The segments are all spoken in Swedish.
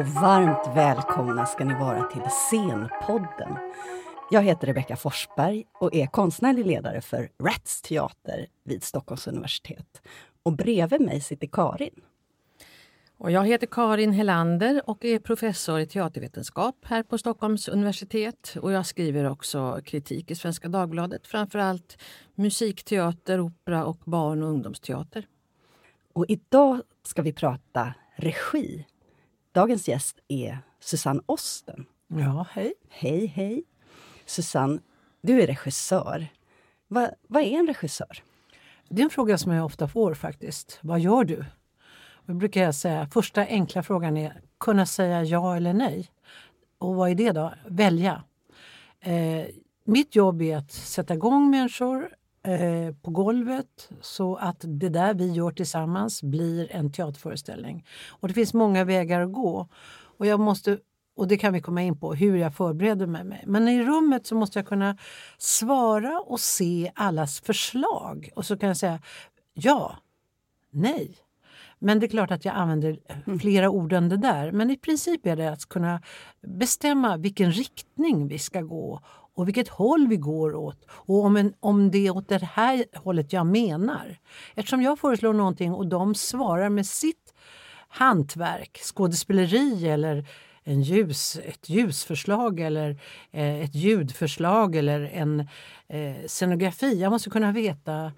Och varmt välkomna ska ni vara till Scenpodden. Jag heter Rebecka Forsberg och är konstnärlig ledare för Rats teater vid Stockholms universitet. Och bredvid mig sitter Karin. Och jag heter Karin Helander och är professor i teatervetenskap här på Stockholms universitet. Och jag skriver också kritik i Svenska Dagbladet, framförallt musikteater, opera och barn och ungdomsteater. Och idag ska vi prata regi. Dagens gäst är Susanne Osten. Ja, hej. Hej, hej. Susanne, du är regissör. Va, vad är en regissör? Det är en fråga som jag ofta får faktiskt. Vad gör du? Då brukar jag säga, första enkla frågan är kunna säga ja eller nej. Och vad är det då? Välja. Eh, mitt jobb är att sätta igång människor eh, på golvet så att det där vi gör tillsammans blir en teaterföreställning. Och det finns många vägar att gå. Och jag måste och det kan vi komma in på, hur jag förbereder mig. Men i rummet så måste jag kunna svara och se allas förslag. Och så kan jag säga ja, nej. Men det är klart att jag använder flera ord än det där. Men i princip är det att kunna bestämma vilken riktning vi ska gå och vilket håll vi går åt och om, en, om det är åt det här hållet jag menar. Eftersom jag föreslår någonting och de svarar med sitt hantverk, skådespeleri eller en ljus, ett ljusförslag eller eh, ett ljudförslag eller en eh, scenografi. Jag måste kunna veta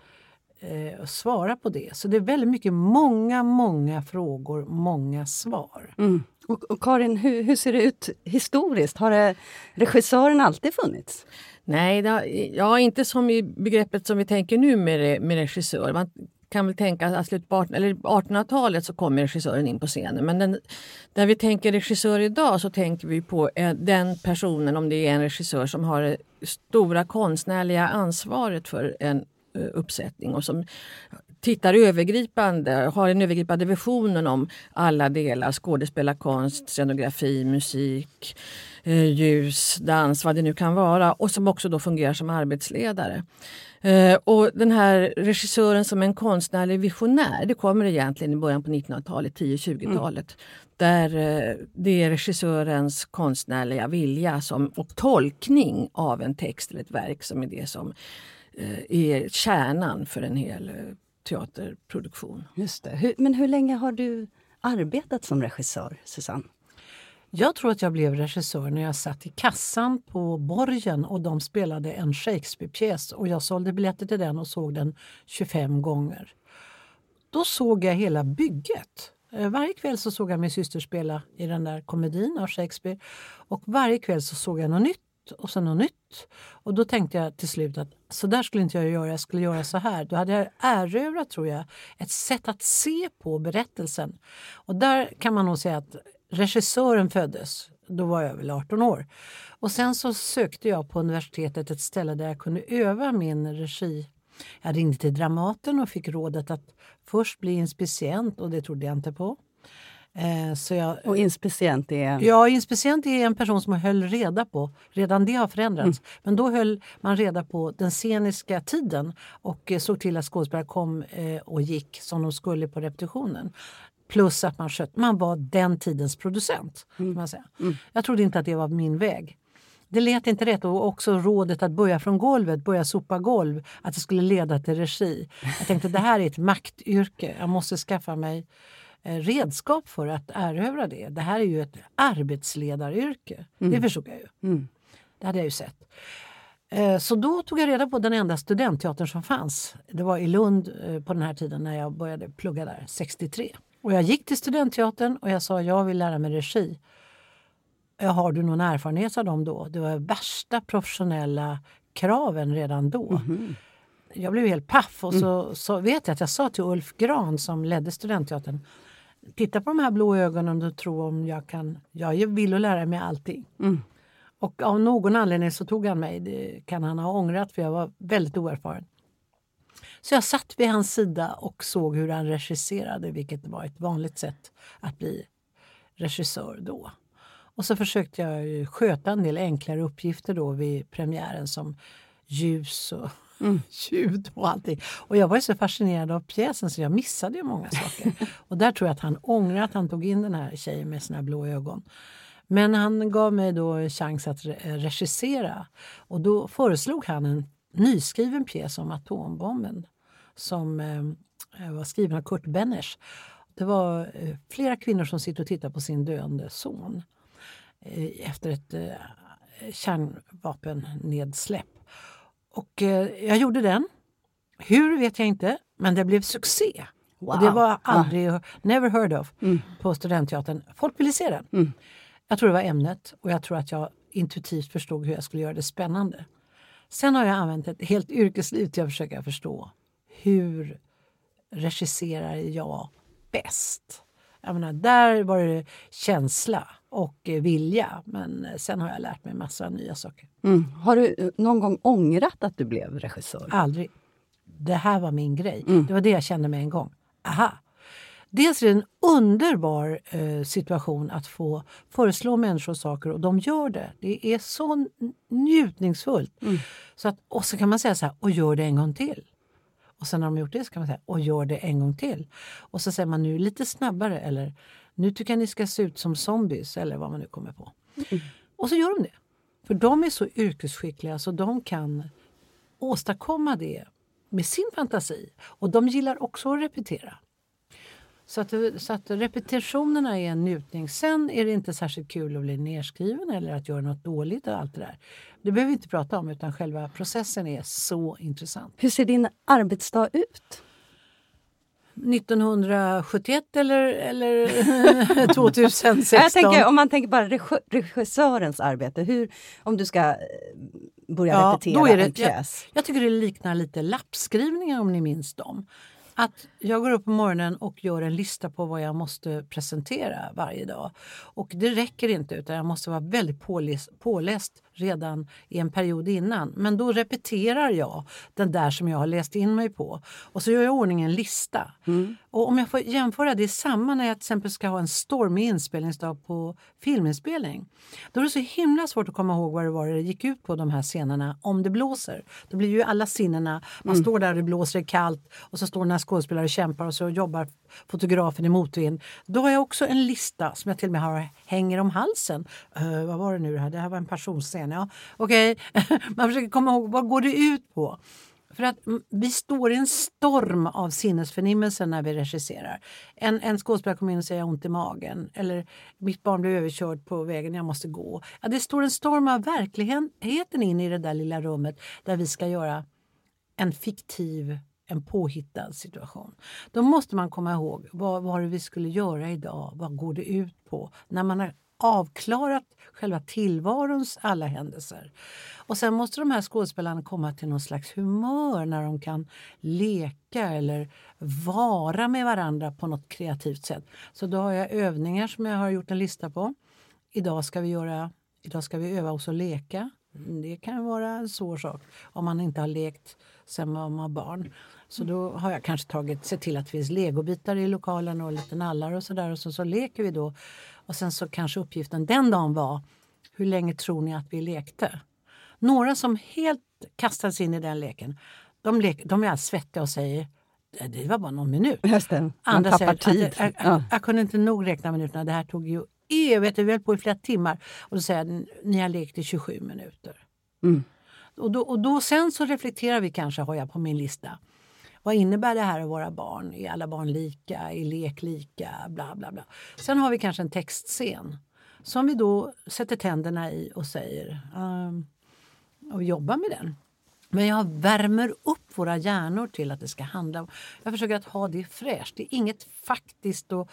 eh, och svara på det. Så det är väldigt mycket, många, många frågor, många svar. Mm. Och, och, Karin, hur, hur, ser det ut historiskt? Har det, regissören alltid funnits? Nej, det, ja, inte som i begreppet som vi tänker nu med, med regissör. Man kan väl tänka att slut på 1800-talet så kommer regissören in på scenen. Men den, när vi tänker regissör idag så tänker vi på eh, den personen, om det är en regissör som har det stora konstnärliga ansvaret för en eh, uppsättning och som tittar övergripande, har en övergripande visionen om alla delar, skådespelarkonst, scenografi, musik, eh, ljus, dans, vad det nu kan vara och som också då fungerar som arbetsledare. Eh, och den här regissören som en konstnärlig visionär, det kommer egentligen i början på 1900-talet, 10-20-talet. Mm. Där eh, det är regissörens konstnärliga vilja som, och tolkning av en text eller ett verk som är det som är kärnan för en hel teaterproduktion. Just det. Hur, men hur länge har du arbetat som regissör, Susanne? Jag tror att jag blev regissör när jag satt i kassan på Borgen och de spelade en Shakespeare-pjäs och jag sålde biljetter till den och såg den 25 gånger. Då såg jag hela bygget. Eh, varje kväll så såg jag min syster spela i den där komedin av Shakespeare och varje kväll så såg jag något nytt och sen något nytt. Och då tänkte jag till slut att så där skulle inte jag göra, jag skulle göra så här. Då hade jag erövrat, tror jag, ett sätt att se på berättelsen. Och där kan man nog säga att regissören föddes. Då var jag väl 18 år. Och sen så sökte jag på universitetet ett ställe där jag kunde öva min regi. Jag ringde till Dramaten och fick rådet att först bli inspicient och det trodde jag inte på. Eh, så jag, och inspicient är? Ja, inspicient är en person som höll reda på, redan det har förändrats, mm. men då höll man reda på den sceniska tiden och eh, såg till att skådespelare kom eh, och gick som de skulle på repetitionen. Plus att man, skött, man var den tidens producent. Mm. man säga. Mm. Jag trodde inte att det var min väg. Det lät inte rätt och också rådet att börja från golvet, börja sopa golv, att det skulle leda till regi. Jag tänkte det här är ett maktyrke, jag måste skaffa mig redskap för att erövra det. Det här är ju ett arbetsledaryrke. Mm. Det förstod jag ju. Mm. Det hade jag ju sett. Eh, så då tog jag reda på den enda studentteatern som fanns. Det var i Lund eh, på den här tiden när jag började plugga där, 63. Och jag gick till studentteatern och jag sa jag vill lära mig regi. Har du någon erfarenhet av dem då? Det var värsta professionella kraven redan då. Mm jag blev helt paff och så, mm. så vet jag att jag sa till Ulf Gran som ledde studentteatern titta på de här blå ögonen och tro om jag kan... Jag vill lära mig allting. Mm. Och av någon anledning så tog han mig. Det kan han ha ångrat för jag var väldigt oerfaren. Så jag satt vid hans sida och såg hur han regisserade, vilket var ett vanligt sätt att bli regissör då. Och så försökte jag sköta en del enklare uppgifter då vid premiären som ljus och ljud och allting. Och jag var ju så fascinerad av pjäsen så jag missade ju många saker. och där tror jag att han ångrar att han tog in den här tjejen med sina blå ögon. Men han gav mig då chans att re regissera och då föreslog han en nyskriven pjäs om atombomben som eh, var skriven av Kurt Benesch. Det var eh, flera kvinnor som sitter och tittar på sin döende son eh, efter ett eh, kärnvapennedsläpp. Och eh, jag gjorde den. Hur vet jag inte, men det blev succé. Wow. Och det var aldrig, never heard of, på Studentteatern. Folk ville se den. Mm. Jag tror det var ämnet och jag tror att jag intuitivt förstod hur jag skulle göra det spännande. Sen har jag använt ett helt yrkesliv till att försöka förstå hur regisserar jag bäst? Jag menar, där var det känsla och eh, vilja men eh, sen har jag lärt mig massa nya saker. Mm. Har du eh, någon gång ångrat att du blev regissör? Aldrig. Det här var min grej. Mm. Det var det jag kände med en gång. Aha! Dels är det en underbar eh, situation att få föreslå människor saker och de gör det. Det är så njutningsfullt. Mm. Så att, och så kan man säga så här, och gör det en gång till. Och sen när de gjort det så kan man säga, och gör det en gång till. Och så säger man nu lite snabbare eller nu tycker jag ni ska se ut som zombies eller vad man nu kommer på. Och så gör de det. För de är så yrkesskickliga så de kan åstadkomma det med sin fantasi. Och de gillar också att repetera. Så att, så att repetitionerna är en njutning. Sen är det inte särskilt kul att bli nerskriven eller att göra något dåligt och allt det där. Det behöver vi inte prata om utan själva processen är så intressant. Hur ser din arbetsdag ut? 1971 eller, eller 2016? Jag tänker, om man tänker bara regi- regissörens arbete, hur, om du ska eh, börja Ja, repetera det- en pjäs. Jag tycker det liknar lite lappskrivningar om ni minns dem. Att jag går upp på morgonen och gör en lista på vad jag måste presentera varje dag. Och det räcker inte utan jag måste vara väldigt påläst, påläst redan i en period innan. Men då repeterar jag den där som jag har läst in mig på. Och så gör jag ordning en lista. Och om jag får jämföra, det är samma när jag till exempel ska ha en stormig inspelningsdag på filminspelning. Då är det så himla svårt att komma ihåg vad det var det gick ut på de här scenerna om det blåser. Då blir ju alla sinnena, man står där och det blåser, det är kallt och så står den här skådespelare och kämpar och så jobbar fotografen i motvind. Då har jag också en lista som jag till och med har hänger om halsen. Uh, vad var det nu det här? Det här var en passionsscen. Ja, Okej, man försöker komma ihåg vad går det ut på? För att mm, vi står i en storm av sinnesförnimmelser när vi regisserar. En, en skådespelare kommer in och säger jag har ont i magen. Eller mitt barn blev överkörd på vägen, jag måste gå. Ja, det står en storm av verkligheten in i det där lilla rummet där vi ska göra en fiktiv, en påhittad situation. Då måste man komma ihåg vad var det vi skulle göra idag? Vad går det ut på? När man har avklarat själva tillvarons alla händelser. Och sen måste de här skådespelarna komma till någon slags humör när de kan leka eller vara med varandra på något kreativt sätt. Så då har jag övningar som jag har gjort en lista på. Idag ska vi, göra, idag ska vi öva oss att leka. Mm, det kan vara en svår sak om man inte har lekt sen man var barn. Så då har jag kanske tagit, sett till att det finns legobitar i lokalen och lite nallar och sådär. Och så, så leker vi då. Och sen så kanske uppgiften den dagen var hur länge tror ni att vi lekte? Några som helt kastades in i den leken, de, lek, de är alldeles svettiga och säger "Det- var bara någon minut. Just det, Andra säger att tid. jag, jag, Ja. jag kunde inte nog räkna minuterna, det här tog ju evigheter, vi höll på i flera timmar. Och då säger jag, ni har lekt i 27 minuter. Mm. Och, då, och då sen så reflekterar vi kanske, har jag på min lista. Vad innebär det här att vara barn? Är alla barn lika? Är lek lika? Bla, bla, bla. Sen har vi kanske en textscen som vi då sätter tänderna i och säger ehm, och jobbar med den. Men jag värmer upp våra hjärnor till att det ska handla om... Jag försöker att ha det fräscht. Det är inget faktiskt och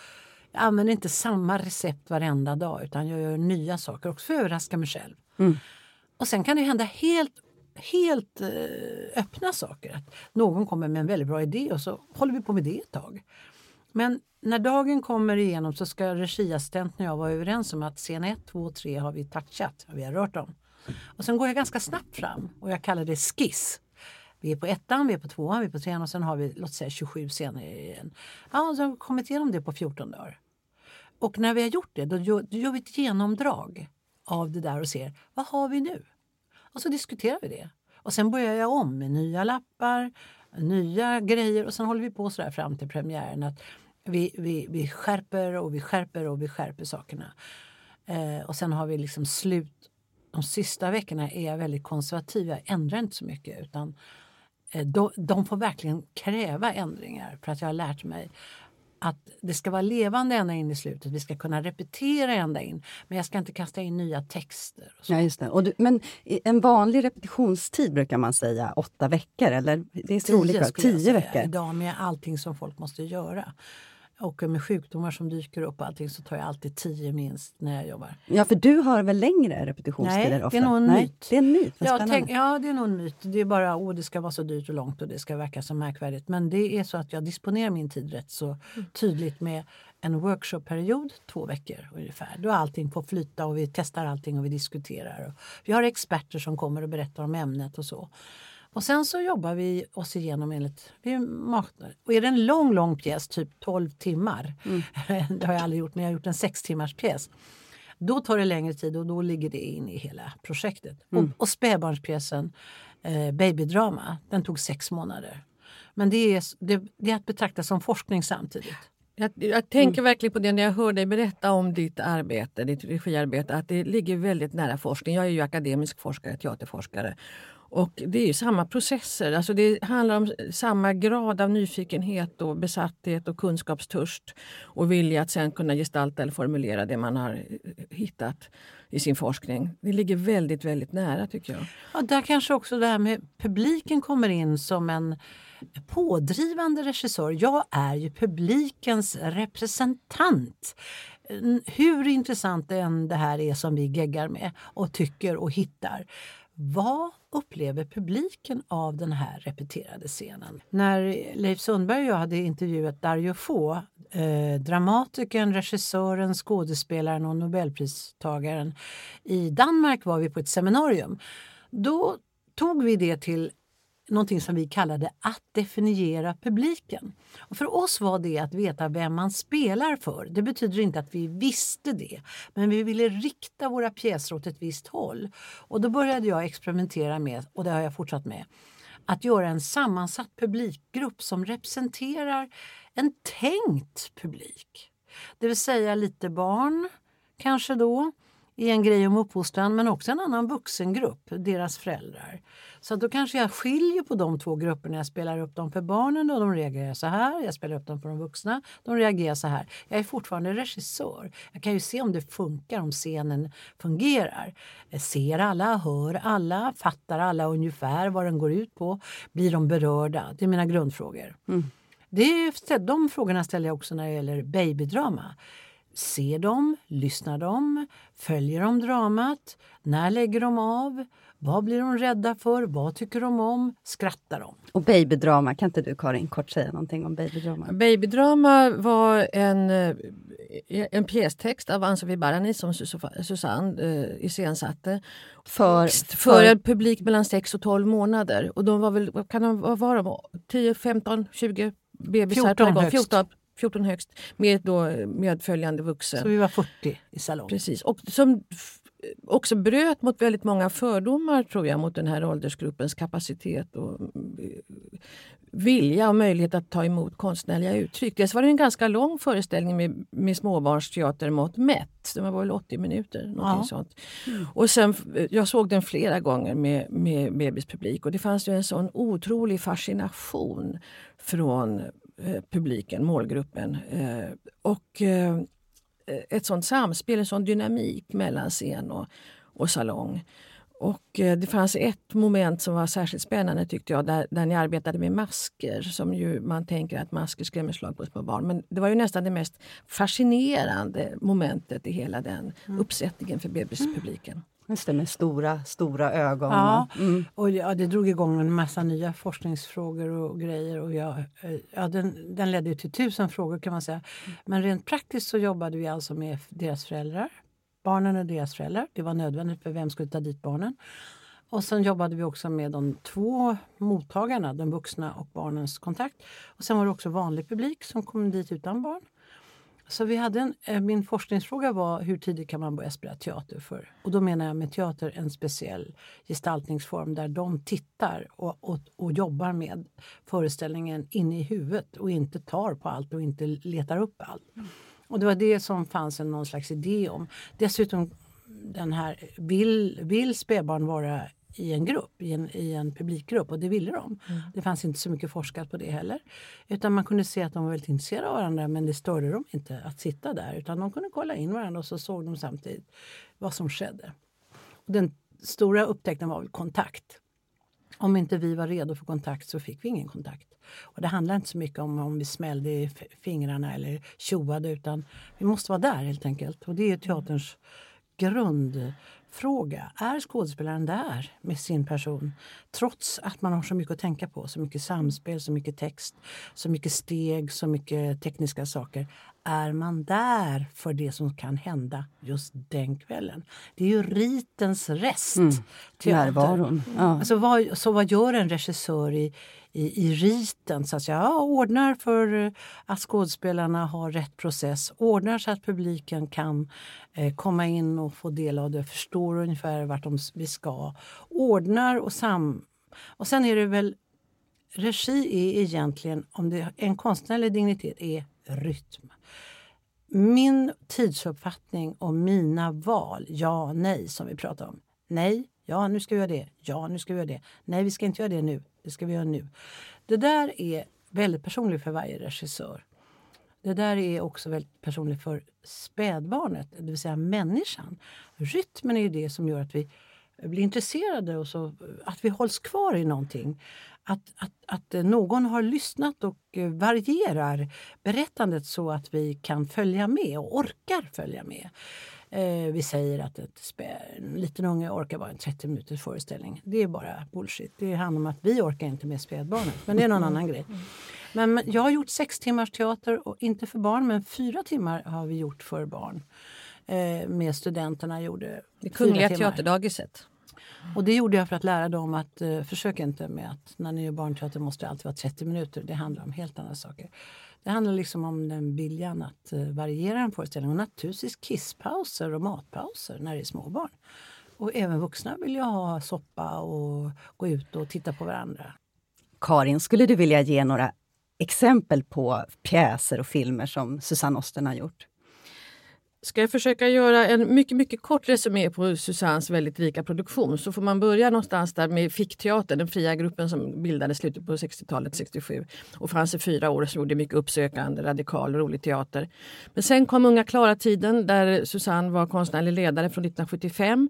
jag använder inte samma recept varenda dag utan jag gör nya saker också för att överraska mig själv. Och sen kan det hända helt, helt eh, öppna saker. Att någon kommer med en väldigt bra idé och så håller vi på med det ett tag. Men när dagen kommer igenom så ska regiassistenten och jag vara överens om att scen 1, 2 och 3 har vi touchat, vi har rört dem. Och sen går jag ganska snabbt fram och jag kallar det skiss. Vi är på ettan, vi är på tvåan, vi är på trean och sen har vi låt säga 27 scener igen. Ja, så har vi kommit igenom det på 14 dagar. Och när vi har gjort det, då gör, då gör vi ett genomdrag av det där och ser vad har vi nu? Och så diskuterar vi det. Och sen börjar jag om med nya lappar, nya grejer och sen håller vi på så där fram till premiären. Att vi, vi, vi skärper och vi skärper och vi skärper sakerna. Eh, och sen har vi liksom slut. De sista veckorna är jag väldigt konservativ. Jag ändrar inte så mycket utan eh, de, de får verkligen kräva ändringar för att jag har lärt mig att det ska vara levande ända in i slutet. Vi ska kunna repetera ända in. Men jag ska inte kasta in nya texter. Ja, just det. Och du, men en vanlig repetitionstid brukar man säga åtta veckor? Eller det är tio, olika. Tio veckor? Idag med allting som folk måste göra och med sjukdomar som dyker upp och allting så tar jag alltid tio minst när jag jobbar. Ja, för du har väl längre repetitionstider? Nej, ofta? det är nog en Nej, myt. Det är en myt, ja, tänk, ja, det är nog en myt. Det är bara att det ska vara så dyrt och långt och det ska verka så märkvärdigt. Men det är så att jag disponerar min tid rätt så tydligt med en workshopperiod, två veckor ungefär. Då allting får flyta och vi testar allting och vi diskuterar. Och vi har experter som kommer och berättar om ämnet och så. Och sen så jobbar vi oss igenom enligt... Vi matar. Och är det en lång, lång pjäs, typ 12 timmar, mm. det har jag aldrig gjort, men jag har gjort en sex timmars pjäs. Då tar det längre tid och då ligger det in i hela projektet. Mm. Och, och spädbarnspjäsen eh, Babydrama, den tog sex månader. Men det är, det, det är att betrakta som forskning samtidigt. Jag, jag tänker verkligen på det när jag hör dig berätta om ditt arbete, ditt regiarbete, att det ligger väldigt nära forskning. Jag är ju akademisk forskare, teaterforskare. Och det är ju samma processer. Alltså det handlar om samma grad av nyfikenhet och besatthet och kunskapstörst och vilja att sen kunna gestalta eller formulera det man har eh, hittat i sin forskning. Det ligger väldigt, väldigt nära tycker jag. Ja, där kanske också det här med publiken kommer in som en pådrivande regissör. Jag är ju publikens representant hur intressant än det här är som vi geggar med och tycker och hittar vad upplever publiken av den här repeterade scenen? När Leif Sundberg och jag hade intervjuat Dario Fo, eh, dramatikern, regissören, skådespelaren och nobelpristagaren i Danmark var vi på ett seminarium. Då tog vi det till någonting som vi kallade att definiera publiken. Och för oss var det att veta vem man spelar för. Det betyder inte att vi visste det, men vi ville rikta våra pjäser åt ett visst håll. Och då började jag experimentera med, och det har jag fortsatt med, att göra en sammansatt publikgrupp som representerar en tänkt publik. Det vill säga lite barn, kanske då, i en grej om uppfostran men också en annan vuxengrupp, deras föräldrar. Så då kanske jag skiljer på de två grupperna. Jag spelar upp dem för barnen och de reagerar så här. Jag spelar upp dem för de vuxna, de reagerar så här. Jag är fortfarande regissör. Jag kan ju se om det funkar, om scenen fungerar. Jag ser alla, hör alla, fattar alla ungefär vad den går ut på. Blir de berörda? Det är mina grundfrågor. Mm. Det är, de frågorna ställer jag också när det gäller babydrama. Ser de? Lyssnar de? Följer de dramat? När lägger de av? Vad blir de rädda för? Vad tycker de om? Skrattar de? Och babydrama, kan inte du Karin kort säga någonting om babydrama? Babydrama var en, eh, en pjästext av Ann-Sofie Barani som Susanne uh, iscensatte. För, för, för en publik mellan 6 och 12 månader. Och de var väl, kan de, vad var de? 10, 15, 20 bebisar 14 per gång? 14 14 högst, med då medföljande vuxen. Så vi var 40 i salongen. Precis. Och som också bröt mot väldigt många fördomar tror jag mot den här åldersgruppens kapacitet och eh, vilja och möjlighet att ta emot konstnärliga uttryck. Dels var det en ganska lång föreställning med, med småbarnsteatermått mätt. Den var väl 80 minuter. Ja. sånt. Mm. Och sen, eh, jag såg den flera gånger med, med bebispublik och det fanns ju en sån otrolig fascination från eh, publiken, målgruppen. Eh, och eh, ett sånt samspel, en sån dynamik mellan scen och, och salong. Och det fanns ett moment som var särskilt spännande tyckte jag, där, där ni arbetade med masker. Som ju man tänker att masker skrämmer slag på små barn. Men det var ju nästan det mest fascinerande momentet i hela den mm. uppsättningen för bebispubliken. Just det, med stora, stora ögon. Ja, mm. och ja, det drog igång en massa nya forskningsfrågor och grejer. Och jag, eh, ja, den, den ledde till tusen frågor kan man säga. Men rent praktiskt så jobbade vi alltså med deras föräldrar. Barnen och deras föräldrar. Det var nödvändigt för vem skulle ta dit barnen? Och sen jobbade vi också med de två mottagarna, de vuxna och barnens kontakt. Och sen var det också vanlig publik som kom dit utan barn. Så vi hade en, eh, min forskningsfråga var hur tidigt kan man börja spela teater för? Och då menar jag med teater en speciell gestaltningsform där de tittar och, och, och jobbar med föreställningen inne i huvudet och inte tar på allt och inte letar upp allt. Och det var det som fanns en någon slags idé om. Dessutom den här, vill, vill spädbarn vara i en grupp, i en, i en publikgrupp och det ville de. Mm. Det fanns inte så mycket forskat på det heller. Utan man kunde se att de var väldigt intresserade av varandra men det störde dem inte att sitta där utan de kunde kolla in varandra och så såg de samtidigt vad som skedde. Och den stora upptäckten var väl kontakt. Om inte vi var redo för kontakt så fick vi ingen kontakt. Och det handlar inte så mycket om om vi smällde i fingrarna eller tjoade utan vi måste vara där helt enkelt. Och det är teaterns grund grundfråga. Är skådespelaren där med sin person trots att man har så mycket att tänka på? Så mycket samspel, så mycket text, så mycket steg, så mycket tekniska saker. Är man där för det som kan hända just den kvällen? Det är ju ritens rest. Mm. Närvaron. Ja. Alltså vad, så vad gör en regissör i, i, i riten. Så att jag ordnar för eh, att skådespelarna har rätt process. Ordnar så att publiken kan eh, komma in och få del av det. Förstår ungefär vart de, vi ska. Ordnar och sam... Och sen är det väl... Regi är egentligen, om det en konstnärlig dignitet, är rytm. Min tidsuppfattning och mina val, ja, nej, som vi pratar om. Nej, ja, nu ska vi göra det. Ja, nu ska vi göra det. Nej, vi ska inte göra det nu. Det ska vi göra nu. Det där är väldigt personligt för varje regissör. Det där är också väldigt personligt för spädbarnet, det vill säga människan. Rytmen är det som gör att vi blir intresserade och så, att vi hålls kvar i någonting. Att, att, att någon har lyssnat och varierar berättandet så att vi kan följa med och orkar följa med. Eh, vi säger att ett en liten unge orkar bara en 30 minuters föreställning. Det är bara bullshit. Det handlar om att vi orkar inte med spädbarnet. Men det är någon annan grej. Men jag har gjort sex timmars teater, och inte för barn, men fyra timmar har vi gjort för barn. Eh, med studenterna gjorde Det Kungliga Teaterdagiset. Och det gjorde jag för att lära dem att eh, försök inte med att när ni gör barnteater måste det alltid vara 30 minuter. Det handlar om helt andra saker. Det handlar liksom om den viljan att eh, variera en föreställning och naturligtvis kisspauser och matpauser när det är småbarn. Och även vuxna vill ju ha soppa och gå ut och titta på varandra. Karin, skulle du vilja ge några exempel på pjäser och filmer som Susanne Osten har gjort? Ska jag försöka göra en mycket, mycket kort resumé på Susannes väldigt rika produktion så får man börja någonstans där med Fickteatern, den fria gruppen som bildades i slutet på 60-talet, 67 och fanns i fyra år och gjorde mycket uppsökande, radikal och rolig teater. Men sen kom Unga Klara-tiden där Susanne var konstnärlig ledare från 1975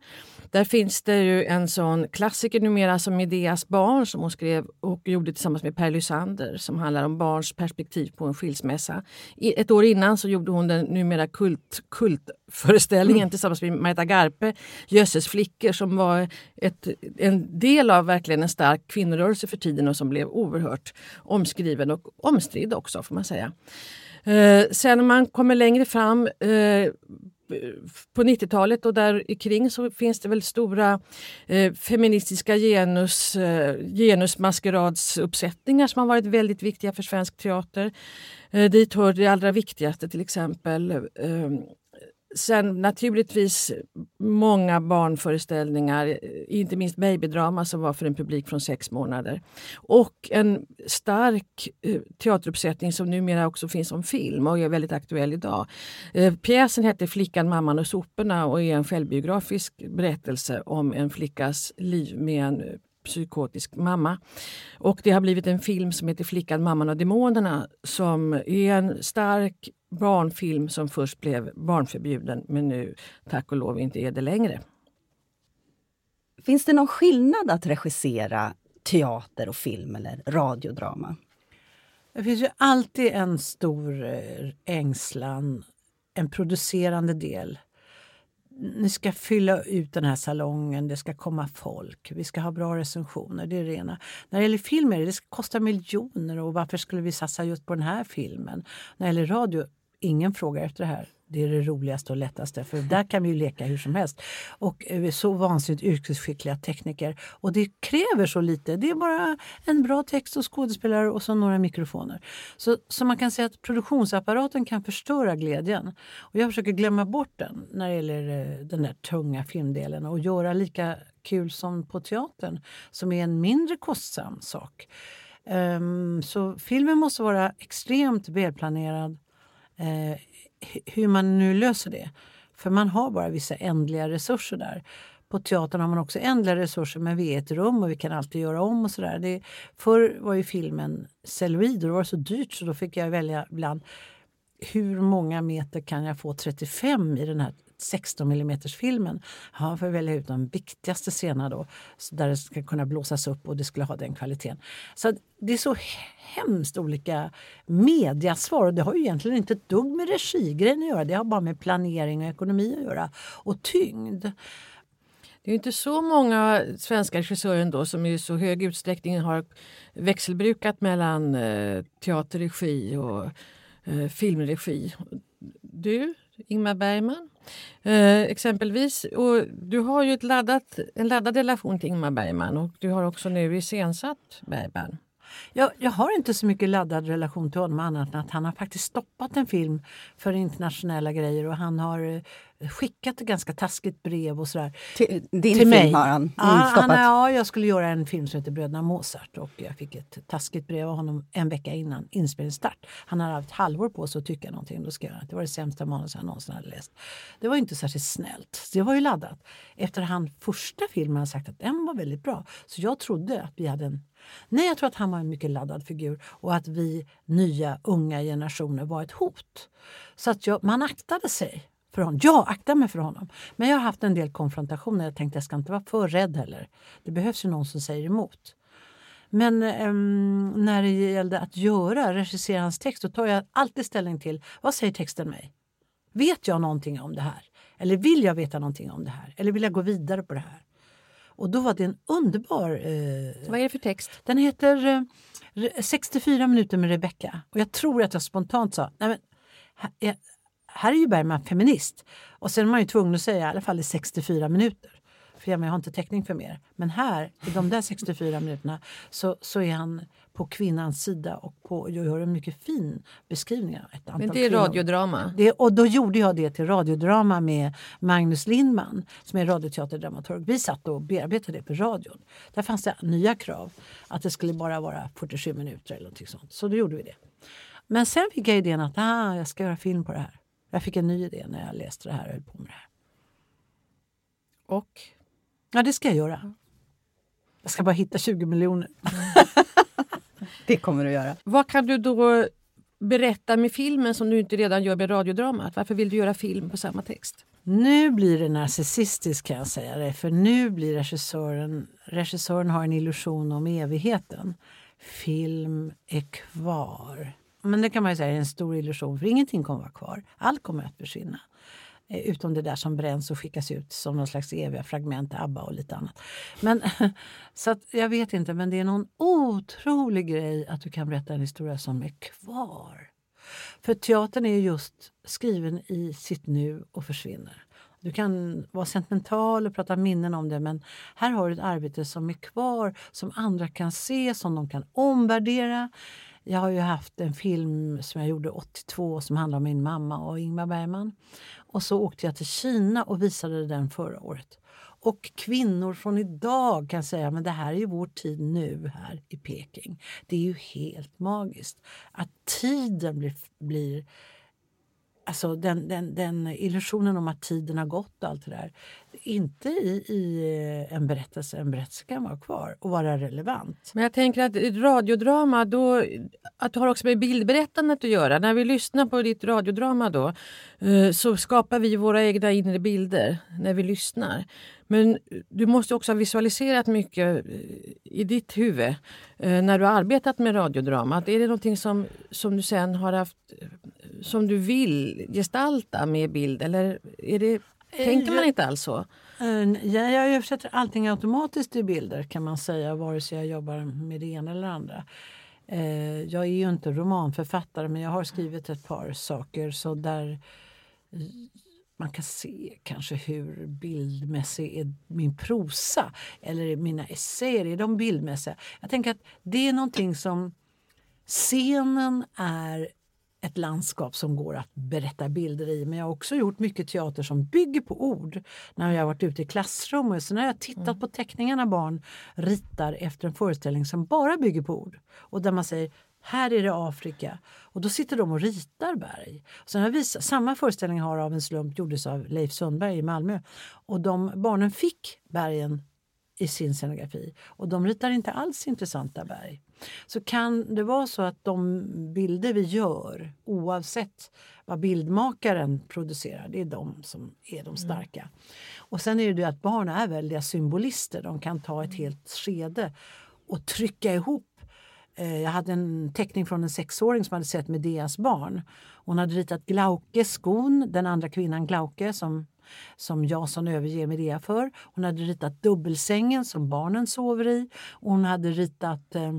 där finns det ju en sån klassiker numera som Ideas barn som hon skrev och gjorde tillsammans med Per Lysander som handlar om barns perspektiv på en skilsmässa. Ett år innan så gjorde hon den numera kult, kultföreställningen mm. tillsammans med Marita Garpe, Jösses flickor som var ett, en del av verkligen en stark kvinnorörelse för tiden och som blev oerhört omskriven och omstridd också får man säga. Eh, sen när man kommer längre fram eh, på 90-talet och där kring så finns det väl stora eh, feministiska genus, eh, genusmaskeradsuppsättningar som har varit väldigt viktiga för svensk teater. Eh, dit hör det allra viktigaste till exempel eh, Sen naturligtvis många barnföreställningar, inte minst babydrama som var för en publik från sex månader. Och en stark eh, teateruppsättning som numera också finns som film och är väldigt aktuell idag. Eh, pjäsen hette Flickan, mamman och soporna och är en självbiografisk berättelse om en flickas liv med en eh, psykotisk mamma. Och det har blivit en film som heter Flickan, mamman och demonerna som är en stark barnfilm som först blev barnförbjuden men nu tack och lov inte är det längre. Finns det någon skillnad att regissera teater och film eller radiodrama? Det finns ju alltid en stor eh, ängslan, en producerande del ni ska fylla ut den här salongen, det ska komma folk, vi ska ha bra recensioner. Det är det ena. När det gäller film är det, det ska kosta miljoner och varför skulle vi satsa just på den här filmen? När det gäller radio, ingen frågar efter det här. det är det roligaste och lättaste för där kan vi ju leka hur som helst. Och eh, så vansinnigt yrkesskickliga tekniker. Och det kräver så lite. Det är bara en bra text och skådespelare och så några mikrofoner. Så, så man kan säga att produktionsapparaten kan förstöra glädjen. Och jag försöker glömma bort den när det gäller eh, den där tunga filmdelen och göra lika kul som på teatern som är en mindre kostsam sak. Um, så filmen måste vara extremt välplanerad. Eh, hur man nu löser det. För man har bara vissa ändliga resurser där. På teatern har man också ändliga resurser men vi är ett rum och vi kan alltid göra om och sådär. Förr var ju filmen celluloid och det var så dyrt så då fick jag välja ibland hur många meter kan jag få 35 i den här 16 mm filmen. Han får välja ut de viktigaste scenerna då, där det ska kunna blåsas upp och det skulle ha den kvaliteten. Så det är så hemskt olika mediasvar och det har ju egentligen inte ett dugg med regigrejen att göra. Det har bara med planering och ekonomi att göra och tyngd. Det är inte så många svenska regissörer ändå som i så hög utsträckning har växelbrukat mellan eh, teaterregi och eh, filmregi. Du, Ingmar Bergman, eh, exempelvis. Och du har ju ett laddat, en laddad relation till Ingmar Bergman och du har också nu iscensatt Bergman. Jag, jag har inte så mycket laddad relation till honom annat än att han har faktiskt stoppat en film för internationella grejer och han har eh, skickat ett ganska taskigt brev och sådär. Till, din till mig. film har han mm, ja, stoppat? Han, ja, jag skulle göra en film som heter Bröderna Mozart och jag fick ett taskigt brev av honom en vecka innan inspelningsstart. Han hade haft halvår på sig att tycka någonting. Då skrev han att det var det sämsta manus jag någonsin hade läst. Det var inte särskilt snällt. Det var ju laddat. Efter han första filmen hade sagt att den var väldigt bra. Så jag trodde att vi hade en Nej, jag tror att han var en mycket laddad figur och att vi nya unga generationer var ett hot. Så att jag, man aktade sig för honom. Jag aktar mig för honom. Men jag har haft en del konfrontationer. Jag tänkte jag ska inte vara för rädd heller. Det behövs ju någon som säger emot. Men um, när det gällde att göra, regissera hans text, då tar jag alltid ställning till vad säger texten mig? Vet jag någonting om det här? Eller vill jag veta någonting om det här? Eller vill jag gå vidare på det här? Och då var det en underbar... Eh, Vad är det för text? Den heter eh, 64 minuter med Rebecca. Och jag tror att jag spontant sa, nej men, här, här är ju Bergman feminist. Och sen är man ju tvungen att säga i alla fall i 64 minuter. För jag har inte täckning för mer. Men här, i de där 64 minuterna, så, så är han på kvinnans sida och på, jag gör en mycket fin beskrivning. Men det är kvinnor. radiodrama? Det, och då gjorde jag det till radiodrama med Magnus Lindman som är radioteaterdramaturg. Vi satt och bearbetade det på radion. Där fanns det nya krav. Att det skulle bara vara 47 minuter eller någonting sånt. Så då gjorde vi det. Men sen fick jag idén att ah, jag ska göra film på det här. Jag fick en ny idé när jag läste det här och höll på med det här. Och? Ja, det ska jag göra. Jag ska bara hitta 20 miljoner. det kommer du göra. Vad kan du då berätta med filmen som du inte redan gör med radiodramat? Varför vill du göra film på samma text? Nu blir det narcissistiskt kan jag säga det, för nu blir regissören, regissören har en illusion om evigheten. Film är kvar. Men det kan man ju säga är en stor illusion, för ingenting kommer vara kvar. Allt kommer att försvinna. Eh, utom det där som bränns och skickas ut som någon slags eviga fragment, ABBA och lite annat. Men, så att, jag vet inte, men det är någon otrolig grej att du kan berätta en historia som är kvar. För teatern är just skriven i sitt nu och försvinner. Du kan vara sentimental och prata minnen om det men här har du ett arbete som är kvar, som andra kan se, som de kan omvärdera. Jag har ju haft en film som jag gjorde 82 som handlar om min mamma och Ingmar Bergman. Och så åkte jag till Kina och visade den förra året. Och kvinnor från idag kan säga men det här är ju vår tid nu här i Peking. Det är ju helt magiskt att tiden blir, blir alltså den, den, den illusionen om att tiden har gått och allt det där. Inte i, i eh, en berättelse. En berättelse kan vara kvar och vara relevant. Men jag tänker att radiodrama, då, att det har också med bildberättandet att göra. När vi lyssnar på ditt radiodrama då eh, så skapar vi våra egna inre bilder när vi lyssnar. Men du måste också ha visualiserat mycket eh, i ditt huvud när du har arbetat med radiodrama. Är det någonting som, som du sen har haft som du vill gestalta med bild? Eller är det, tänker man inte alls så? Ja, jag översätter allting automatiskt i bilder kan man säga vare sig jag jobbar med det ena eller andra. Jag är ju inte romanförfattare men jag har skrivit ett par saker så där man kan se kanske hur bildmässig är min prosa eller mina essäer, är de bildmässiga? Jag tänker att det är någonting som scenen är ett landskap som går att berätta bilder i. Men jag har också gjort mycket teater som bygger på ord. När jag har varit ute i klassrum och så när jag tittat mm. på teckningarna barn ritar efter en föreställning som bara bygger på ord. Och där man säger här är det Afrika. Och då sitter de och ritar berg. Sen har visat, samma föreställning har av en slump gjordes av Leif Sundberg i Malmö. Och de barnen fick bergen i sin scenografi. Och de ritar inte alls intressanta berg. Så kan det vara så att de bilder vi gör, oavsett vad bildmakaren producerar, det är de som är de mm. starka. Mm. Och sen är det, att barn är väldiga symbolister. De kan ta ett helt skede och trycka ihop Eh, jag hade en teckning från en sexåring som hade sett Medeas barn. Hon hade ritat Glauke, skon, den andra kvinnan Glauke som, som Jason överger Medea för. Hon hade ritat dubbelsängen som barnen sover i. Hon hade ritat eh,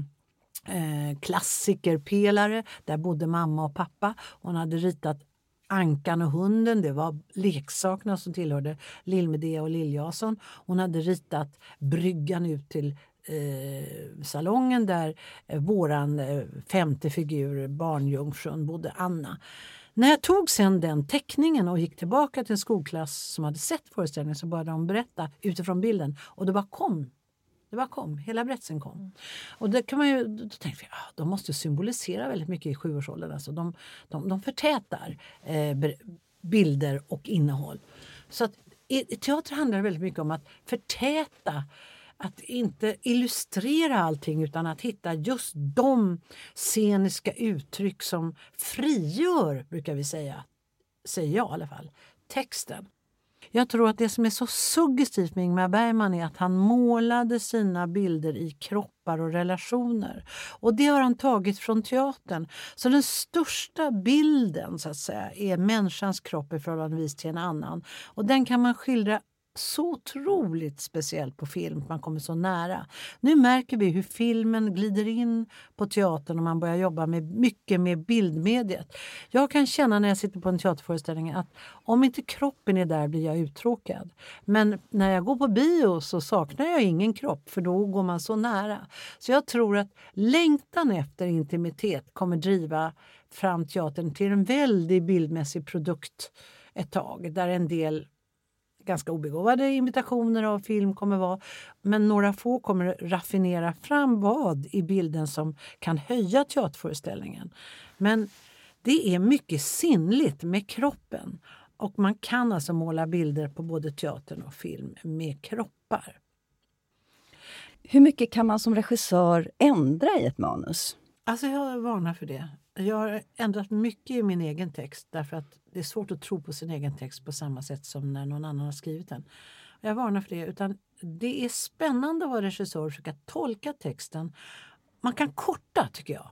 eh, klassikerpelare, där bodde mamma och pappa. Hon hade ritat Ankan och hunden, det var leksakerna som tillhörde Lill-Medea och Lill-Jason. Hon hade ritat bryggan ut till eh, salongen där eh, våran eh, femte figur, barnjungfrun, bodde Anna. När jag tog sen den teckningen och gick tillbaka till en skolklass som hade sett föreställningen så började de berätta utifrån bilden och det bara kom. Det bara kom, hela berättelsen kom. Mm. Och det kan man ju, då tänkte vi ah, de måste symbolisera väldigt mycket i sjuårsåldern. Alltså de, de, de förtätar eh, bilder och innehåll. Så att, i, teater handlar väldigt mycket om att förtäta att inte illustrera allting utan att hitta just de sceniska uttryck som frigör, brukar vi säga, säger jag i alla fall, texten. Jag tror att det som är så suggestivt med Ingmar Bergman är att han målade sina bilder i kroppar och relationer. Och det har han tagit från teatern. Så den största bilden så att säga är människans kropp i förhållande till en annan. Och den kan man skildra så otroligt speciellt på film, man kommer så nära. Nu märker vi hur filmen glider in på teatern och man börjar jobba med, mycket med bildmediet. Jag kan känna när jag sitter på en teaterföreställning att om inte kroppen är där blir jag uttråkad. Men när jag går på bio så saknar jag ingen kropp för då går man så nära. Så jag tror att längtan efter intimitet kommer driva fram teatern till en väldigt bildmässig produkt ett tag där en del ganska obegåvade imitationer av film kommer vara. Men några få kommer raffinera fram vad i bilden som kan höja teaterföreställningen. Men det är mycket sinnligt med kroppen. Och man kan alltså måla bilder på både teatern och film med kroppar. Hur mycket kan man som regissör ändra i ett manus? Alltså jag varnar för det. Jag har ändrat mycket i min egen text därför att det är svårt att tro på sin egen text på samma sätt som när någon annan har skrivit den. Jag varnar för det. Utan det är spännande att vara regissör och försöka tolka texten. Man kan korta, tycker jag,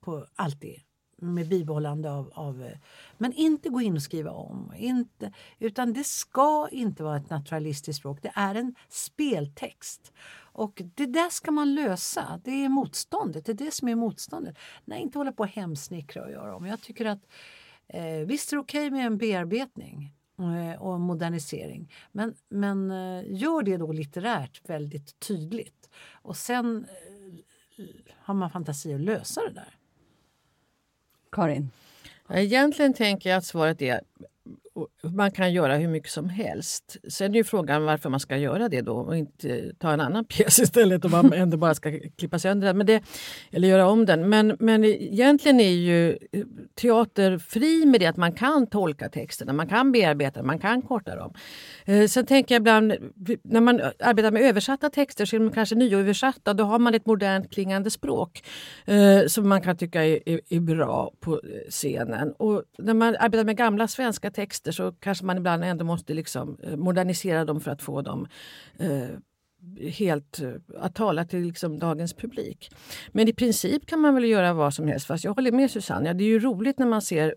på alltid med bibehållande av, av, Men inte gå in och skriva om. Inte, utan det ska inte vara ett naturalistiskt språk. Det är en speltext. Och det där ska man lösa. Det är motståndet. Det är det som är motståndet. Nej, inte hålla på och hemsnickra och göra om. Jag tycker att eh, visst är det okej okay med en bearbetning eh, och modernisering. Men, men eh, gör det då litterärt väldigt tydligt. Och sen eh, har man fantasi att lösa det där. Karin? Egentligen tänker jag att svaret är man kan göra hur mycket som helst. Sen är ju frågan varför man ska göra det då och inte ta en annan pjäs istället om man ändå bara ska klippa sönder den. Men det, eller göra om den. Men, men egentligen är ju eh, teater fri med det att man kan tolka texterna, man kan bearbeta man kan korta dem. Eh, sen tänker jag ibland, när man arbetar med översatta texter så är de kanske nyöversatta. Då har man ett modernt klingande språk eh, som man kan tycka är, är, är bra på scenen. Och när man arbetar med gamla svenska texter så kanske man ibland ändå måste liksom eh, modernisera dem för att få dem eh, helt eh, att tala till liksom dagens publik. Men i princip kan man väl göra vad som helst. Fast jag håller med Susanne. Ja, det är ju roligt när man ser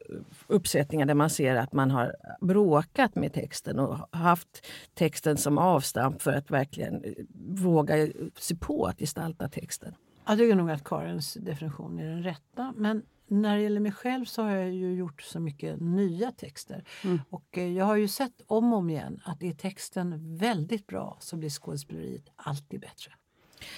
uppsättningar där man ser att man har bråkat med texten och haft texten som avstamp för att verkligen eh, våga se på att gestalta texten. Jag tycker nog att Karens definition är den rätta. Men när det gäller mig själv så har jag ju gjort så mycket nya texter. Mm. Och eh, jag har ju sett om och om igen att är texten väldigt bra så blir skådespeleriet alltid bättre.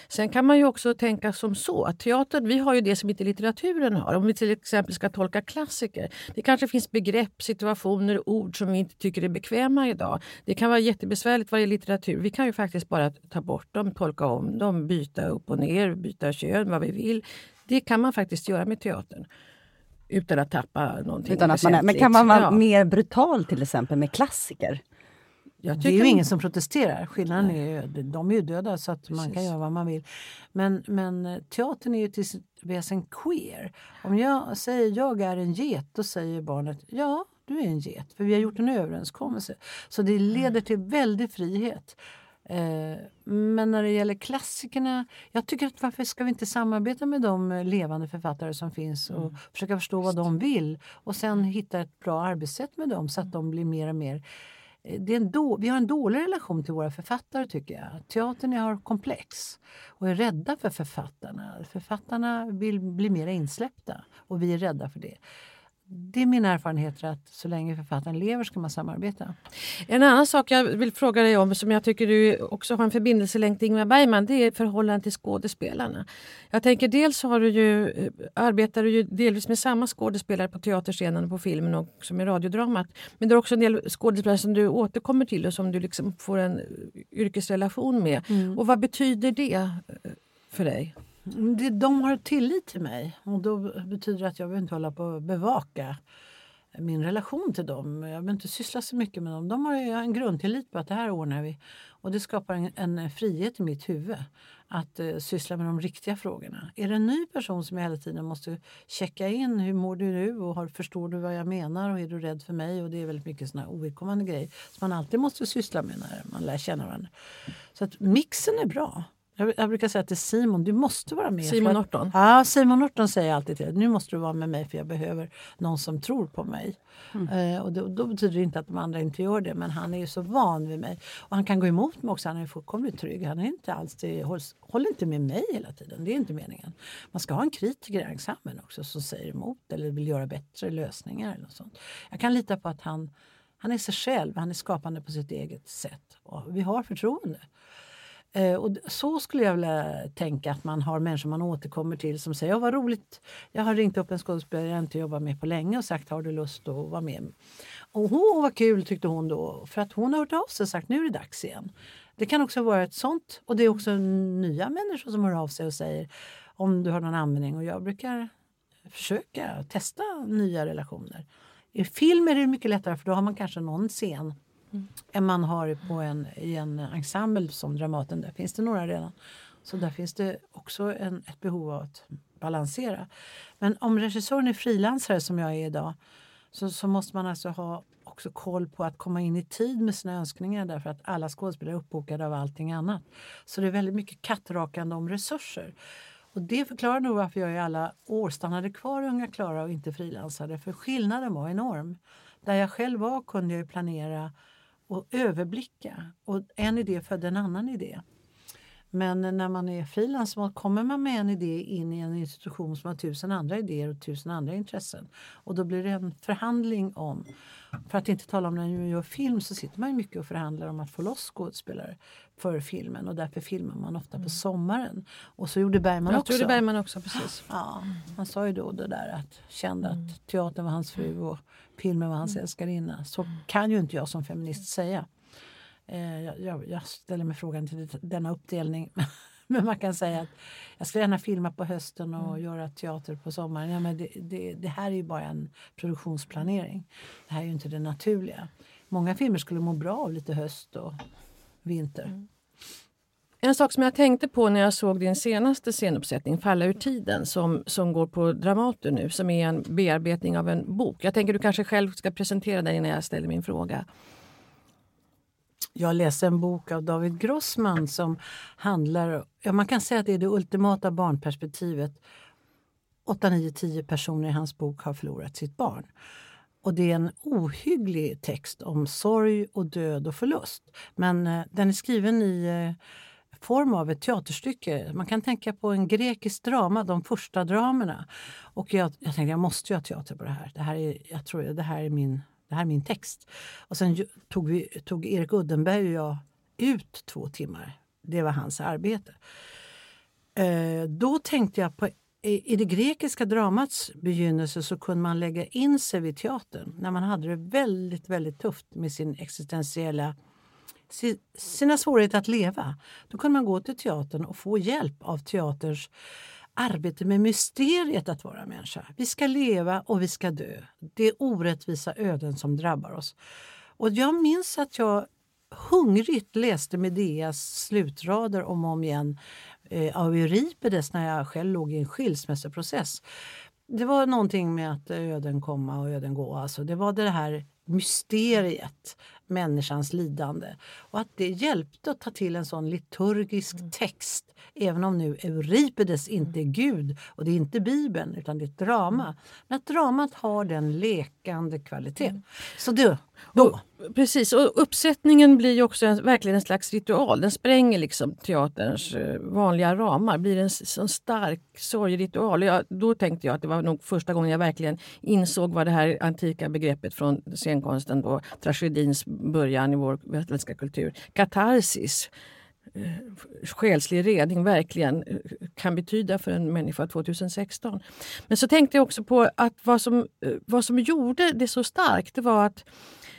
Sen kan man ju också tänka som så att teatern, vi har ju det som inte litteraturen har. Om vi till exempel ska tolka klassiker. Det kanske finns begrepp, situationer, ord som vi inte tycker är bekväma idag. Det kan vara jättebesvärligt vad är litteratur. Vi kan ju faktiskt bara ta bort dem, tolka om dem, byta upp och ner, byta kön, vad vi vill. Det kan man faktiskt göra med teatern utan att tappa någonting utan att man är, Men kan man vara ja. mer brutal till exempel med klassiker? det är ju ingen som protesterar. Skillnaden Nej. är ju, de är ju döda så att man kan göra vad man vill. Men, men eh, teatern är ju till sitt väsen queer. Om jag säger jag är en get, då säger barnet ja, du är en get. För vi har gjort en överenskommelse. Så det leder till väldig frihet. Eh, men när det gäller klassikerna, jag tycker att varför ska vi inte samarbeta med de eh, levande författare som finns och mm. försöka förstå vad de vill och sen hitta ett bra arbetssätt med dem så att de blir mer och mer Eh, det är en då, vi har en dålig relation till våra författare tycker jag. Teatern har komplex och är rädda för författarna. Författarna vill bli mer insläppta och vi är rädda för det det är min erfarenhet att så länge författaren lever ska man samarbeta. En annan sak jag vill fråga dig om som jag tycker du också har en förbindelselänk till Ingmar Bergman det är förhållandet till skådespelarna. Jag tänker dels har du ju, eh, arbetar du ju delvis med samma skådespelare på teaterscenen, på filmen och också med radiodramat. Men det är också en del skådespelare som du återkommer till och som du liksom får en yrkesrelation med. Mm. Och vad betyder det eh, för dig? Mm, de har tillit till mig och då betyder det att jag behöver inte hålla på och bevaka min relation till dem. Jag behöver inte syssla så mycket med dem. De har en grundtillit på att det här ordnar vi. Och det skapar en, en frihet i mitt huvud att uh, syssla med de riktiga frågorna. Är det en ny person som jag hela tiden måste checka in, hur mår du nu och har, förstår du vad jag menar och är du rädd för mig? Och det är väldigt mycket sådana ovidkommande grejer som man alltid måste syssla med när man lär känna varandra. Så att mixen är bra. Jag, jag, brukar säga till Simon, du måste vara med. Simon Norton? Ja, Simon Norton säger alltid till nu måste du vara med mig för jag behöver någon som tror på mig. Mm. Eh, och då, då, betyder det inte att de andra inte gör det, men han är ju så van vid mig. Och han kan gå emot mig också, han är fullkomligt trygg. Han är inte alls det, håller inte med mig hela tiden, det är inte meningen. Man ska ha en kritiker i ensemblen också som säger emot eller vill göra bättre lösningar. Eller sånt. Jag kan lita på att han, han är sig själv, han är skapande på sitt eget sätt. Och vi har förtroende. Eh, och så skulle jag vilja tänka att man har människor man återkommer till som säger ja, vad roligt, jag har ringt upp en skådespelare jag inte jobbat med på länge och sagt har du lust att vara med? Och hon vad kul tyckte hon då för att hon har hört av sig och sagt nu är det dags igen. Det kan också vara ett sånt och det är också nya människor som hör av sig och säger om du har någon användning och jag brukar försöka testa nya relationer. I film är det mycket lättare för då har man kanske någon scen mm. än man har på en, i en ensemble som Dramaten. Där finns det några redan. Så där finns det också en, ett behov av att balansera. Men om regissören är frilansare som jag är idag så, så måste man alltså ha också koll på att komma in i tid med sina önskningar därför att alla skådespelare är uppbokade av allting annat. Så det är väldigt mycket kattrakande om resurser. Och det förklarar nog varför jag i alla år stannade kvar i Unga Klara och inte frilansade. För skillnaden var enorm. Där jag själv var kunde jag planera och överblicka. Och en idé födde en annan idé. Men när man är frilans kommer man med en idé in i en institution som har tusen andra idéer och tusen andra intressen. Och då blir det en förhandling om, för att inte tala om när man gör film så sitter man mycket och förhandlar om att få loss skådespelare för filmen och därför filmar man ofta på sommaren. Och så gjorde Bergman också. gjorde Bergman också, precis. Ja, han sa ju då det där att kände att mm. teatern var hans fru och filmen var hans mm. älskarinna. Så kan ju inte jag som feminist säga. Eh, jag, jag, ställer mig frågan till denna uppdelning. men man kan säga att jag ska gärna filma på hösten och mm. göra teater på sommaren. Ja, men det, det, det, här är ju bara en produktionsplanering. Det här är ju inte det naturliga. Många filmer skulle må bra av lite höst och vinter. Mm. En sak som jag tänkte på när jag såg din senaste scenuppsättning, Falla ur tiden, som, som går på Dramaten nu, som är en bearbetning av en bok. Jag tänker du kanske själv ska presentera dig när jag ställer min fråga. Jag läste en bok av David Grossman som handlar, ja man kan säga att det är det ultimata barnperspektivet. 8, 9, 10 personer i hans bok har förlorat sitt barn. Och det är en ohygglig text om sorg och död och förlust. Men eh, den är skriven i eh, form av ett teaterstycke. Man kan tänka på en grekisk drama, de första dramerna. Och jag, jag tänkte jag måste göra teater på det här. Det här är, jag tror, det här är min det här är min text. Och sen tog, vi, tog Erik Uddenberg och jag ut två timmar. Det var hans arbete. Eh, då tänkte jag på i det grekiska dramats begynnelse så kunde man lägga in sig vid teatern när man hade det väldigt, väldigt tufft med sin existentiella sina svårigheter att leva. Då kunde man gå till teatern och få hjälp av teaterns arbete med mysteriet att vara människa. Vi ska leva och vi ska dö. Det är orättvisa öden som drabbar oss. Och jag minns att jag hungrigt läste Medeas slutrader om och om igen eh, av Euripides när jag själv låg i en skilsmässoprocess. Det var någonting med att öden komma och öden gå. Alltså det var det här mysteriet, människans lidande. Och att det hjälpte att ta till en sån liturgisk mm. text även om nu Euripides inte är Gud och det är inte Bibeln utan det är ett drama. Mm. Men att dramat har den lekande kvaliteten. Mm. Så det, då. Och, precis, och uppsättningen blir ju också en, verkligen en slags ritual. Den spränger liksom teaterns eh, vanliga ramar. blir en sån stark sorgeritual. Jag, då tänkte jag att det var nog första gången jag verkligen insåg vad det här antika begreppet från scenkonsten, då, tragedins början i vår västerländska kultur, katarsis eh, själslig redning verkligen eh, kan betyda för en människa 2016. Men så tänkte jag också på att vad som, eh, vad som gjorde det så starkt det var att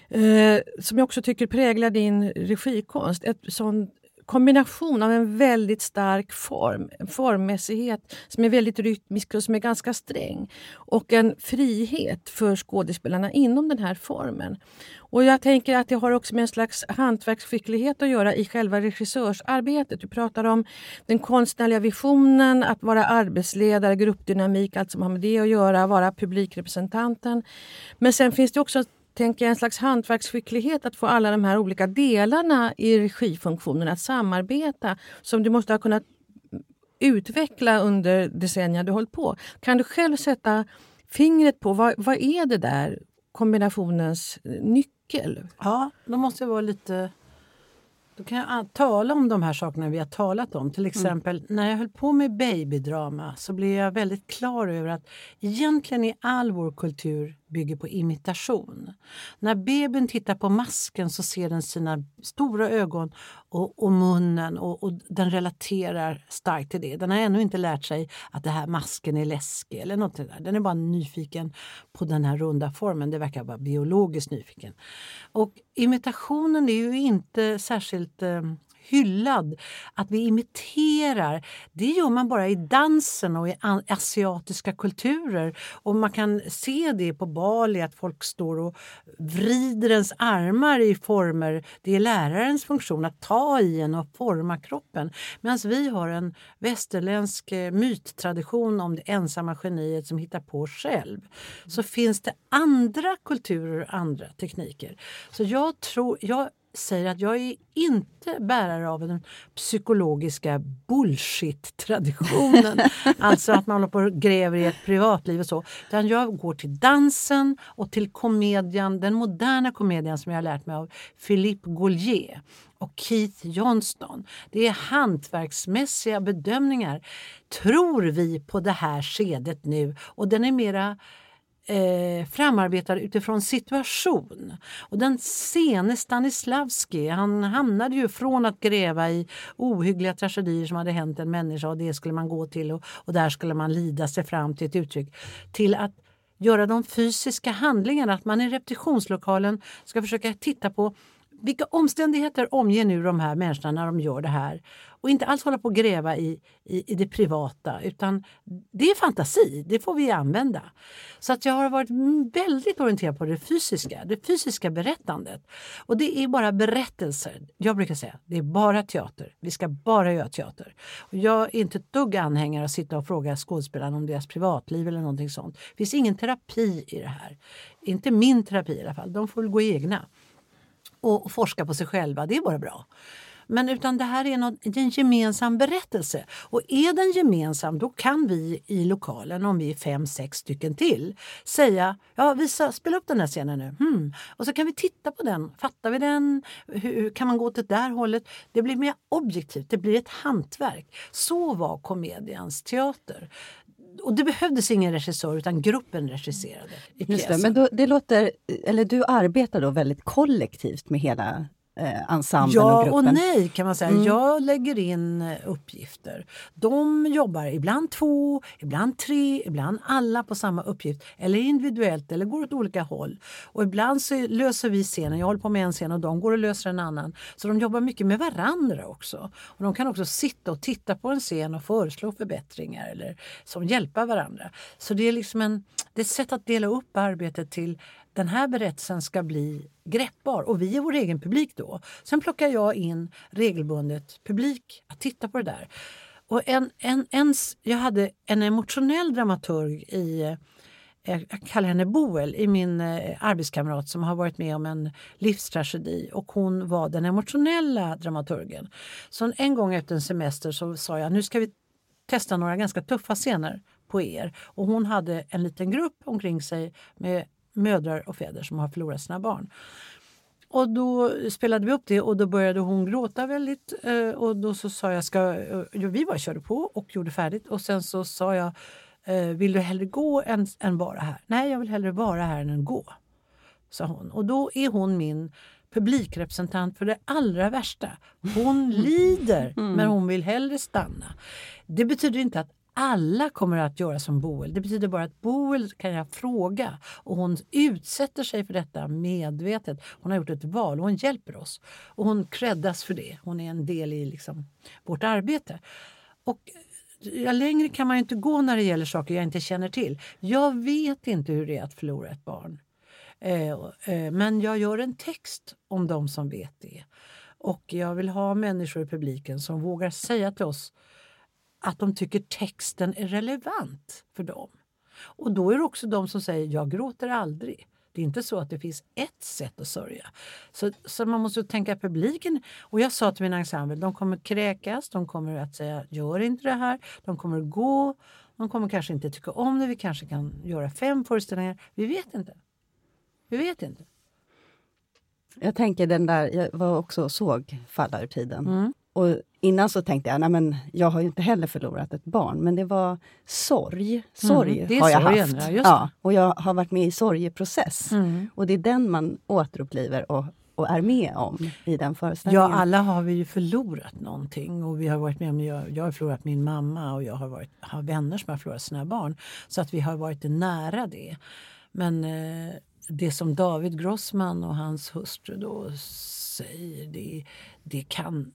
eh, som jag också tycker präglar din regikonst. Ett sån kombination av en väldigt stark form, en formmässighet som är väldigt rytmisk och som är ganska sträng och en frihet för skådespelarna inom den här formen. Och jag tänker att det har också med en slags hantverksskicklighet att göra i själva regissörsarbetet. Du pratar om den konstnärliga visionen, att vara arbetsledare, gruppdynamik, allt som har med det att göra, vara publikrepresentanten. Men sen finns det också tänker jag, en slags hantverksskicklighet att få alla de här olika delarna i regifunktionen att samarbeta som du måste ha kunnat utveckla under decennier du hållit på. Kan du själv sätta fingret på vad, vad är det där kombinationens nyckel? Ja, då måste jag vara lite då kan jag tala om de här sakerna vi har talat om. Till mm. exempel mm. när jag höll på med babydrama så blev jag väldigt klar över att egentligen i all vår kultur bygger på imitation. När bebisen tittar på masken så ser den sina stora ögon och, och munnen och, och, den relaterar starkt till det. Den har ännu inte lärt sig att det här masken är läskig eller något där. Den är bara nyfiken på den här runda formen. Det verkar vara biologiskt nyfiken. Och imitationen är ju inte särskilt eh, hyllad. Att vi imiterar, det gör man bara i dansen och i asiatiska kulturer. Och man kan se det på Bali, att folk står och vrider ens armar i former. Det är lärarens funktion att ta i en och forma kroppen. Medan vi har en västerländsk eh, myttradition om det ensamma geniet som hittar på själv. Så finns det andra kulturer och andra tekniker. Så jag tror, jag säger att jag är inte bärare av den psykologiska bullshit-traditionen. alltså att man håller på och gräver i ett privatliv och så. Utan jag går till dansen och till komedian, den moderna komedian som jag har lärt mig av Philippe Gaulier och Keith Johnston. Det är hantverksmässiga bedömningar. Tror vi på det här skedet nu? Och den är mera eh, framarbetad utifrån situation. Och den sene Stanislavski han hamnade ju från att gräva i ohyggliga tragedier som hade hänt en människa och det skulle man gå till och, och där skulle man lida sig fram till ett uttryck till att göra de fysiska handlingarna, att man i repetitionslokalen ska försöka titta på vilka omständigheter omger nu de här människorna när de gör det här? Och inte alls hålla på att gräva i, i, i det privata utan det är fantasi, det får vi använda. Så att jag har varit väldigt orienterad på det fysiska, det fysiska berättandet. Och det är bara berättelser. Jag brukar säga det är bara teater, vi ska bara göra teater. Och jag är inte ett dugg anhängare att sitta och fråga skådespelarna om deras privatliv eller någonting sånt. Det finns ingen terapi i det här. Inte min terapi i alla fall, de får väl gå egna och forska på sig själva. Det är bara bra. Men utan det här är något, en gemensam berättelse. Och är den gemensam då kan vi i lokalen, om vi är fem, sex stycken till, säga ja, visa, spela upp den här scenen nu. Hmm. Och så kan vi titta på den. Fattar vi den? Hur, kan man gå åt det där hållet? Det blir mer objektivt, det blir ett hantverk. Så var komedians teater och det behövdes ingen regissör utan gruppen regisserade Just det, men då, det låter, eller du arbetar då väldigt kollektivt med hela eh, ensemblen ja och gruppen? Ja och nej kan man säga. Mm. Jag lägger in eh, uppgifter. De jobbar ibland två, ibland tre, ibland alla på samma uppgift. Eller individuellt eller går åt olika håll. Och ibland så löser vi scenen. Jag håller på med en scen och de går och löser en annan. Så de jobbar mycket med varandra också. Och de kan också sitta och titta på en scen och föreslå förbättringar eller som hjälpa varandra. Så det är liksom en, det är ett sätt att dela upp arbetet till den här berättelsen ska bli greppbar och vi är vår egen publik då. Sen plockar jag in regelbundet publik att titta på det där. Och en, en, en, jag hade en emotionell dramaturg i eh, jag kallar henne Boel, i min eh, arbetskamrat som har varit med om en livstragedi och hon var den emotionella dramaturgen. Så en gång efter en semester så sa jag nu ska vi testa några ganska tuffa scener på er. Och hon hade en liten grupp omkring sig med mödrar och fäder som har förlorat sina barn. Och då spelade vi upp det och då började hon gråta väldigt. Eh, och då så sa jag, ska, eh, vi bara körde på och gjorde färdigt. Och sen så sa jag, eh, vill du hellre gå än, än vara här? Nej, jag vill hellre vara här än gå, sa hon. Och då är hon min publikrepresentant för det allra värsta. Hon lider, mm. men hon vill hellre stanna. Det betyder inte att alla kommer att göra som Boel. Det betyder bara att Boel kan jag fråga och hon utsätter sig för detta medvetet. Hon har gjort ett val och hon hjälper oss. Och hon creddas för det. Hon är en del i liksom vårt arbete. Och eh, ja, längre kan man inte gå när det gäller saker jag inte känner till. Jag vet inte hur det är att förlora ett barn. Eh, eh, men jag gör en text om de som vet det. Och jag vill ha människor i publiken som vågar säga till oss att de tycker texten är relevant för dem. Och då är det också de som säger jag gråter aldrig. Det är inte så att det finns ett sätt att sörja. Så, så man måste tänka publiken. Och jag sa till min ensemble, de kommer kräkas, de kommer att säga gör inte det här, de kommer gå, de kommer kanske inte tycka om det, vi kanske kan göra fem föreställningar. Vi vet inte. Vi vet inte. Jag tänker den där, jag var också såg Falla ur tiden. Mm. Och innan så tänkte jag, nej men jag har ju inte heller förlorat ett barn, men det var sorg. Sorg mm, har jag sorgen, haft. Ja, och jag har varit med i sorgeprocess. Mm. Och det är den man återupplivar och, och är med om i den föreställningen. Ja, alla har vi ju förlorat någonting. Och vi har varit med om, jag, jag har förlorat min mamma och jag har, varit, har vänner som har förlorat sina barn. Så att vi har varit nära det. Men eh, det som David Grossman och hans hustru då säger, det, det kan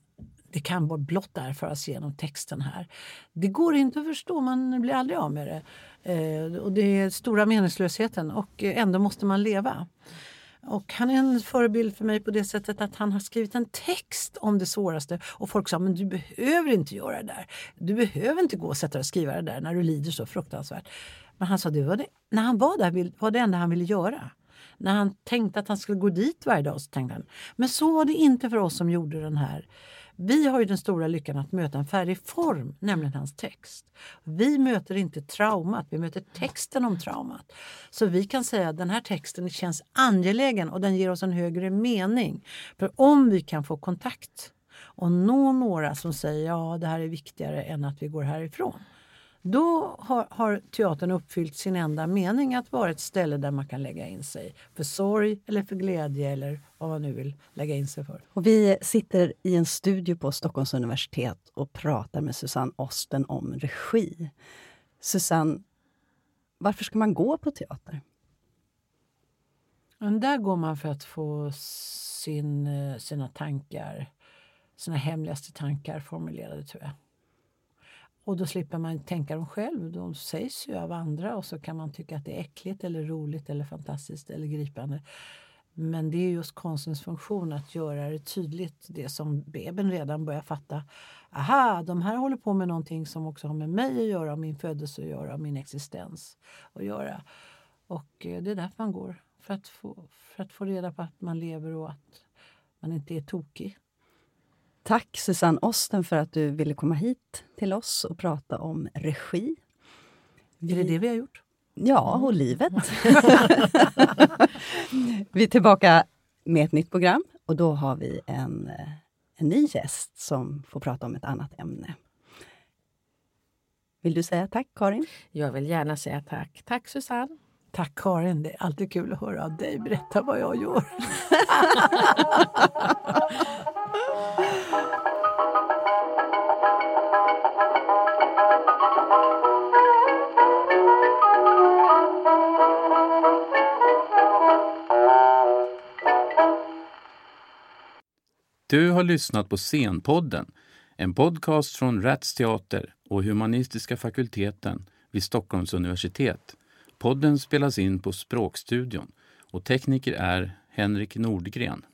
det kan vara blott erfaras genom texten här. Det går inte att förstå, man blir aldrig av med det. Eh, och det är stora meningslösheten och ändå måste man leva. Och han är en förebild för mig på det sättet att han har skrivit en text om det svåraste. Och folk sa, men du behöver inte göra det där. Du behöver inte gå och sätta dig och skriva det där när du lider så fruktansvärt. Men han sa, det var det, när han var där var det enda han ville göra. När han tänkte att han skulle gå dit varje dag så tänkte han, men så var det inte för oss som gjorde den här vi har ju den stora lyckan att möta en färdig form, nämligen hans text. Vi möter inte traumat, vi möter texten om traumat. Så vi kan säga att den här texten känns angelägen och den ger oss en högre mening. För om vi kan få kontakt och nå några som säger ja det här är viktigare än att vi går härifrån då har, har, teatern uppfyllt sin enda mening att vara ett ställe där man kan lägga in sig för sorg eller för glädje eller vad man nu vill lägga in sig för. Och vi sitter i en studio på Stockholms universitet och pratar med Susanne Osten om regi. Susanne, varför ska man gå på teater? Men där går man för att få sin, eh, sina tankar, sina hemligaste tankar formulerade tror jag. Och då slipper man tänka dem själv. De sägs ju av andra och så kan man tycka att det är äckligt eller roligt eller fantastiskt eller gripande. Men det är just konstens funktion att göra det tydligt, det som bebisen redan börjar fatta. Aha, de här håller på med någonting som också har med mig att göra, min födelse att göra, min existens att göra. Och eh, det är därför man går, för att få, för att få reda på att man lever och att man inte är tokig. Tack Susanne Osten för att du ville komma hit till oss och prata om regi. Vi... Är det det vi har gjort? Ja, och livet. vi är tillbaka med ett nytt program och då har vi en, en ny gäst som får prata om ett annat ämne. Vill du säga tack, Karin? Jag vill gärna säga tack. Tack, Susanne. Tack Karin, det är alltid kul att höra av dig berätta vad jag gör. Du har lyssnat på Scenpodden, en podcast från Rats Teater och Humanistiska fakulteten vid Stockholms universitet. Podden spelas in på Språkstudion och tekniker är Henrik Nordgren.